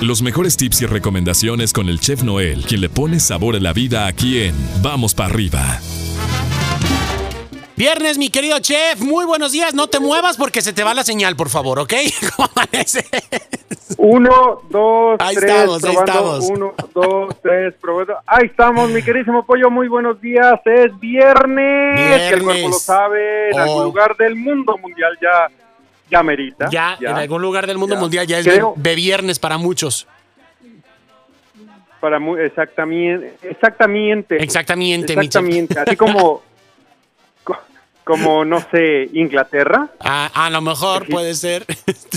Los mejores tips y recomendaciones con el chef Noel, quien le pone sabor a la vida aquí en Vamos para arriba. Viernes, mi querido chef, muy buenos días. No te muevas porque se te va la señal, por favor, ¿ok? ¿Cómo? Uno, dos, Ahí tres, estamos, ahí estamos. Uno, dos, tres, probando. Ahí estamos, mi queridísimo pollo. Muy buenos días. Es viernes. Viernes. Que el cuerpo lo sabe. En Oh. algún lugar del mundo mundial ya, ya merita. Ya, en algún lugar del mundo ya. mundial ya es Creo- de, de viernes para muchos. Para mu- exactamente. Exactamente. Exactamente. Exactamente. Así como, co- como, no sé, Inglaterra. Ah, a lo mejor Sí. puede ser,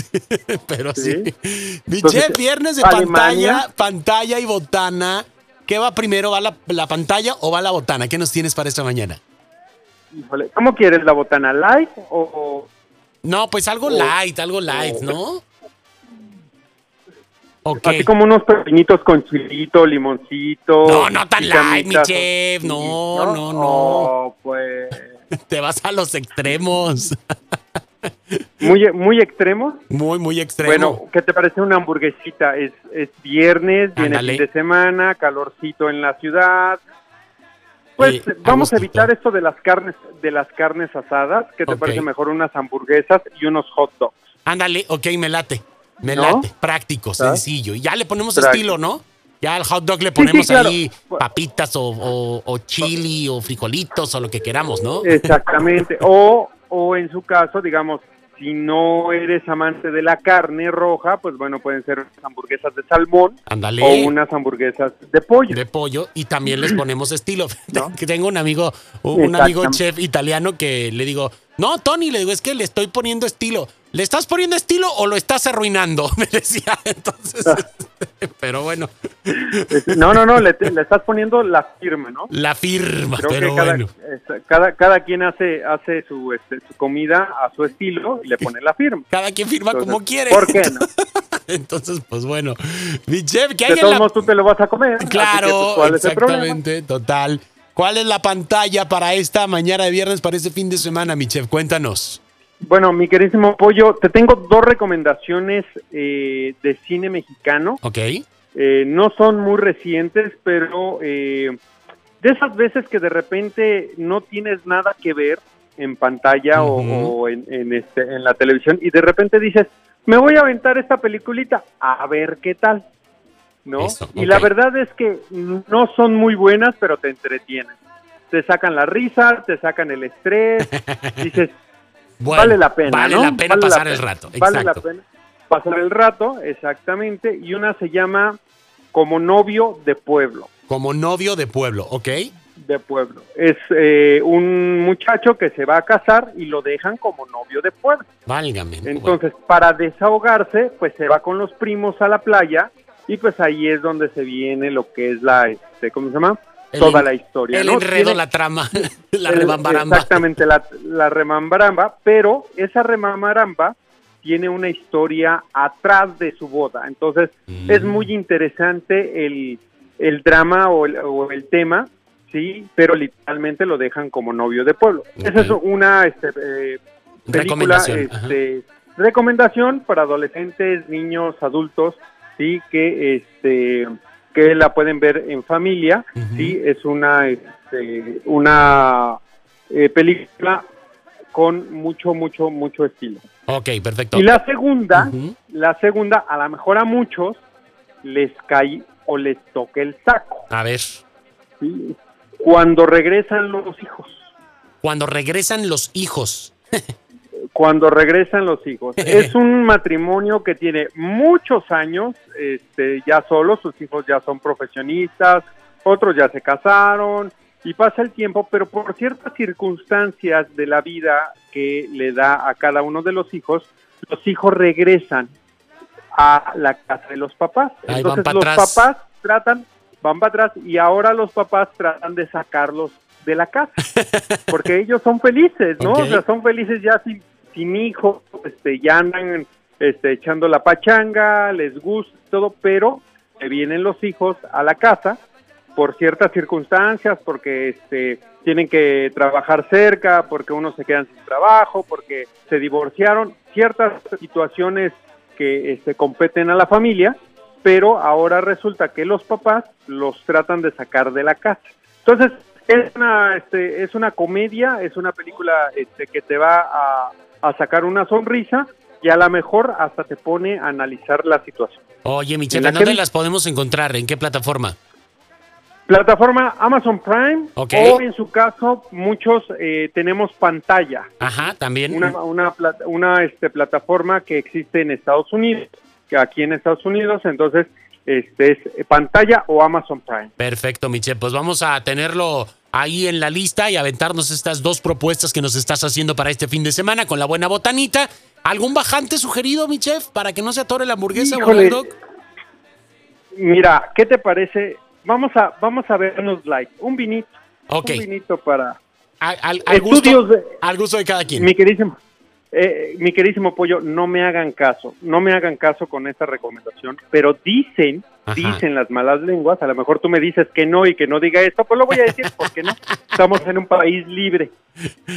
pero sí. Sí. Entonces, viernes de Alemania. pantalla, pantalla y botana. ¿Qué va primero? ¿Va la, la pantalla o va la botana? ¿Qué nos tienes para esta mañana? Híjole, ¿Cómo quieres? ¿La botana light o- o No, pues algo light, algo light. ¿no? Ok. Así como unos pepinitos con chilito, limoncito. No, no tan light, mi chef, sí, no, no, no. Oh, pues. Te vas a los extremos. Muy, muy extremos. Muy, muy extremo. Bueno, ¿qué te parece una hamburguesita? Es, es viernes, viene Ándale. fin de semana, calorcito en la ciudad. Pues Eh, vamos a evitar esto de las carnes, de las carnes asadas. ¿Qué te Ok. parece mejor unas hamburguesas y unos hot dogs? Ándale, ok, me late. Me ¿No? late. Práctico, sencillo. Y ya le ponemos Práctico. estilo, ¿no? Ya al hot dog le sí, ponemos claro. ahí papitas o, o- o chili o frijolitos o lo que queramos, ¿no? Exactamente. o, o en su caso, digamos, si no eres amante de la carne roja, pues bueno, pueden ser unas hamburguesas de salmón o unas hamburguesas de pollo. de pollo y también les ponemos estilo. Tengo un amigo, un amigo chef italiano que le digo, no, Tony, le digo, es que le estoy poniendo estilo. ¿Le estás poniendo estilo o lo estás arruinando? Me decía entonces. pero bueno, No, no, no, le, le estás poniendo la firma, ¿no? la firma, Creo pero que cada, bueno. cada, cada quien hace, hace su, este, su comida a su estilo y le pone la firma. Cada quien firma Entonces, como quiere. ¿Por qué no? Entonces, pues bueno. Mi chef, ¿qué hay De todos la modos tú te lo vas a comer. que, Claro, pues, ¿cuál es el problema? exactamente, total. ¿Cuál es la pantalla para esta mañana de viernes, para este fin de semana, mi chef? Cuéntanos. Bueno, mi queridísimo Pollo, te tengo dos recomendaciones eh, de cine mexicano. ¿Ok? Eh, no son muy recientes, pero eh, de esas veces que de repente no tienes nada que ver en pantalla o- en, en este, en la televisión y de repente dices, me voy a aventar esta peliculita, a ver qué tal. ¿No? Eso, Y la verdad es que no son muy buenas, pero te entretienen. Te sacan la risa, te sacan el estrés, dices, Bueno, vale la pena. Vale ¿no? la pena Vale la pasar el pena. rato. Vale la pena pasar el rato, exactamente. Y una se llama Como novio de pueblo. Como novio de pueblo, ¿ok? De pueblo. Es eh, un muchacho que se va a casar y lo dejan como novio de pueblo. Válgame. Entonces, para desahogarse, pues se va con los primos a la playa y pues ahí es donde se viene lo que es la, este, ¿cómo se llama? Toda la historia. el ¿no? enredo, Tiene- la trama, la el- rebambaramba. Exactamente, la, la remambaramba, pero esa remambaramba tiene una historia atrás de su boda. Entonces, Mm. es muy interesante el, el drama o el, o el tema, ¿sí? Pero literalmente lo dejan como novio de pueblo. Esa es una este, eh, película, Recomendación. este, recomendación para adolescentes, niños, adultos, sí, que este que la pueden ver en familia, Ujú. sí, es una este, una eh, película con mucho mucho mucho estilo. Ok, perfecto. Y la segunda, la segunda, a lo mejor a muchos les cae o les toca el saco, A ver, ¿sí? cuando regresan los hijos. cuando regresan los hijos. cuando regresan los hijos. Es un matrimonio que tiene muchos años, este, ya solo, sus hijos ya son profesionistas, otros ya se casaron y pasa el tiempo, pero por ciertas circunstancias de la vida que le da a cada uno de los hijos, los hijos regresan a la casa de los papás. Ahí Entonces los atrás. papás tratan, van para atrás y ahora los papás tratan de sacarlos de la casa, porque ellos son felices, ¿no? O sea, son felices ya sin, sin hijos, este, ya andan este, echando la pachanga, les gusta todo, pero vienen los hijos a la casa por ciertas circunstancias, porque este, tienen que trabajar cerca, porque unos se quedan sin trabajo, porque se divorciaron, ciertas situaciones que este, competen a la familia, pero ahora resulta que los papás los tratan de sacar de la casa. Entonces, es una, este, es una comedia, es una película este, que te va a, a sacar una sonrisa y a lo mejor hasta te pone a analizar la situación. Oye, mi chef, En la ¿dónde que- las podemos encontrar? ¿En qué plataforma? Plataforma Amazon Prime Ok. o en su caso muchos eh, tenemos pantalla, Ajá, también. una, una, este, plataforma que existe en Estados Unidos, que aquí en Estados Unidos, entonces este es pantalla o Amazon Prime. Perfecto, mi chef. Pues vamos a tenerlo ahí en la lista y aventarnos estas dos propuestas que nos estás haciendo para este fin de semana con la buena botanita. ¿Algún bajante sugerido, mi chef, para que no se atore la hamburguesa o el Híjole. hot dog? Mira, ¿qué te parece? Vamos a vamos a vernos like un vinito, un vinito para Al, al- gusto, de- al gusto de cada quien. mi queridísimo eh, mi queridísimo pollo, no me hagan caso, no me hagan caso con esta recomendación, pero dicen, Ajá. dicen las malas lenguas, a lo mejor tú me dices que no y que no diga esto, pues lo voy a decir, porque no? Estamos en un país libre.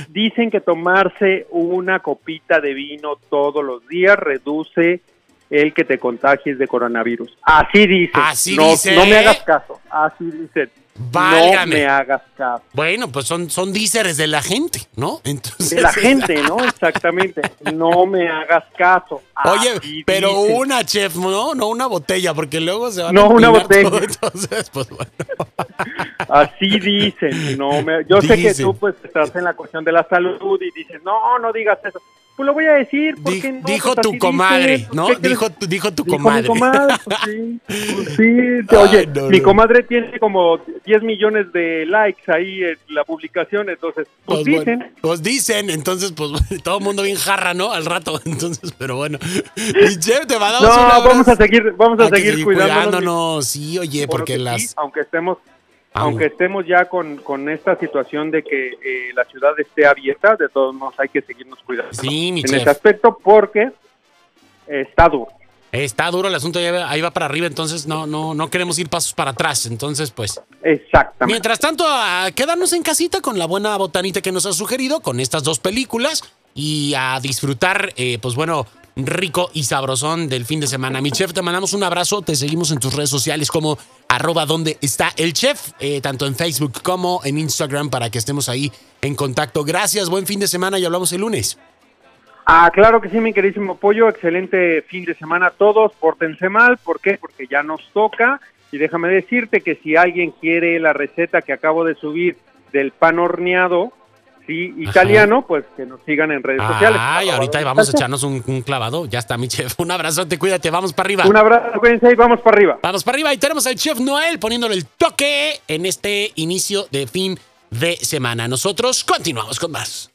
Dicen que tomarse una copita de vino todos los días reduce el que te contagies de coronavirus. Así dicen. Así no, dice. No me hagas caso. Así dicen. Válgame. No me hagas caso. Bueno, pues son, son díceres de la gente, ¿no? Entonces, De la gente, ¿no? Exactamente. No me hagas caso. Oye, Así pero dicen. una, chef, no, no una botella, porque luego se van No, a una empinar botella. todo, entonces, pues bueno. Así dicen. No me, yo sé que tú pues estás en la cuestión de la salud y dices, no, no digas eso. Pues lo voy a decir. ¿por Di- qué no? dijo Pues tu comadre, dicen. ¿no? Dijo, tu- dijo tu Dijo comadre. comadre, pues sí, pues sí. Ay, Oye, no, mi no. comadre tiene como 10 millones de likes ahí en la publicación, entonces, pues, Pues, bueno, dicen. pues dicen, entonces, pues todo el mundo bien jarra, ¿no? Al rato, entonces, pero bueno. Y te mandamos No, un abrazo. vamos a seguir, vamos a que seguir cuidándonos. Sí, oye, porque sí, las... aunque estemos aunque estemos ya con, con esta situación de que eh, la ciudad esté abierta, de todos modos hay que seguirnos cuidando Sí, mi en chef. ese aspecto porque está duro. Está duro el asunto, ahí va para arriba, entonces no, no, no queremos ir pasos para atrás. Entonces, pues. Exactamente. Mientras tanto, a quedarnos en casita con la buena botanita que nos ha sugerido, con estas dos películas, y a disfrutar, eh, pues bueno, rico y sabrosón del fin de semana. Mi chef, te mandamos un abrazo, te seguimos en tus redes sociales como arroba donde está el chef, eh, tanto en Facebook como en Instagram, para que estemos ahí en contacto. Gracias, buen fin de semana y hablamos el lunes. Ah, claro que sí, mi queridísimo pollo. Excelente fin de semana a todos. Pórtense mal. ¿Por qué? Porque ya nos toca. Y déjame decirte que si alguien quiere la receta que acabo de subir del pan horneado, sí, italiano, pues que nos sigan en redes sociales. Ay, ahorita vamos a echarnos un, un clavado. Ya está, mi chef. Un abrazote, cuídate, vamos para arriba. Un abrazo, cuídense y vamos para arriba. Vamos para arriba y tenemos al chef Noel poniéndole el toque en este inicio de fin de semana. Nosotros continuamos con más.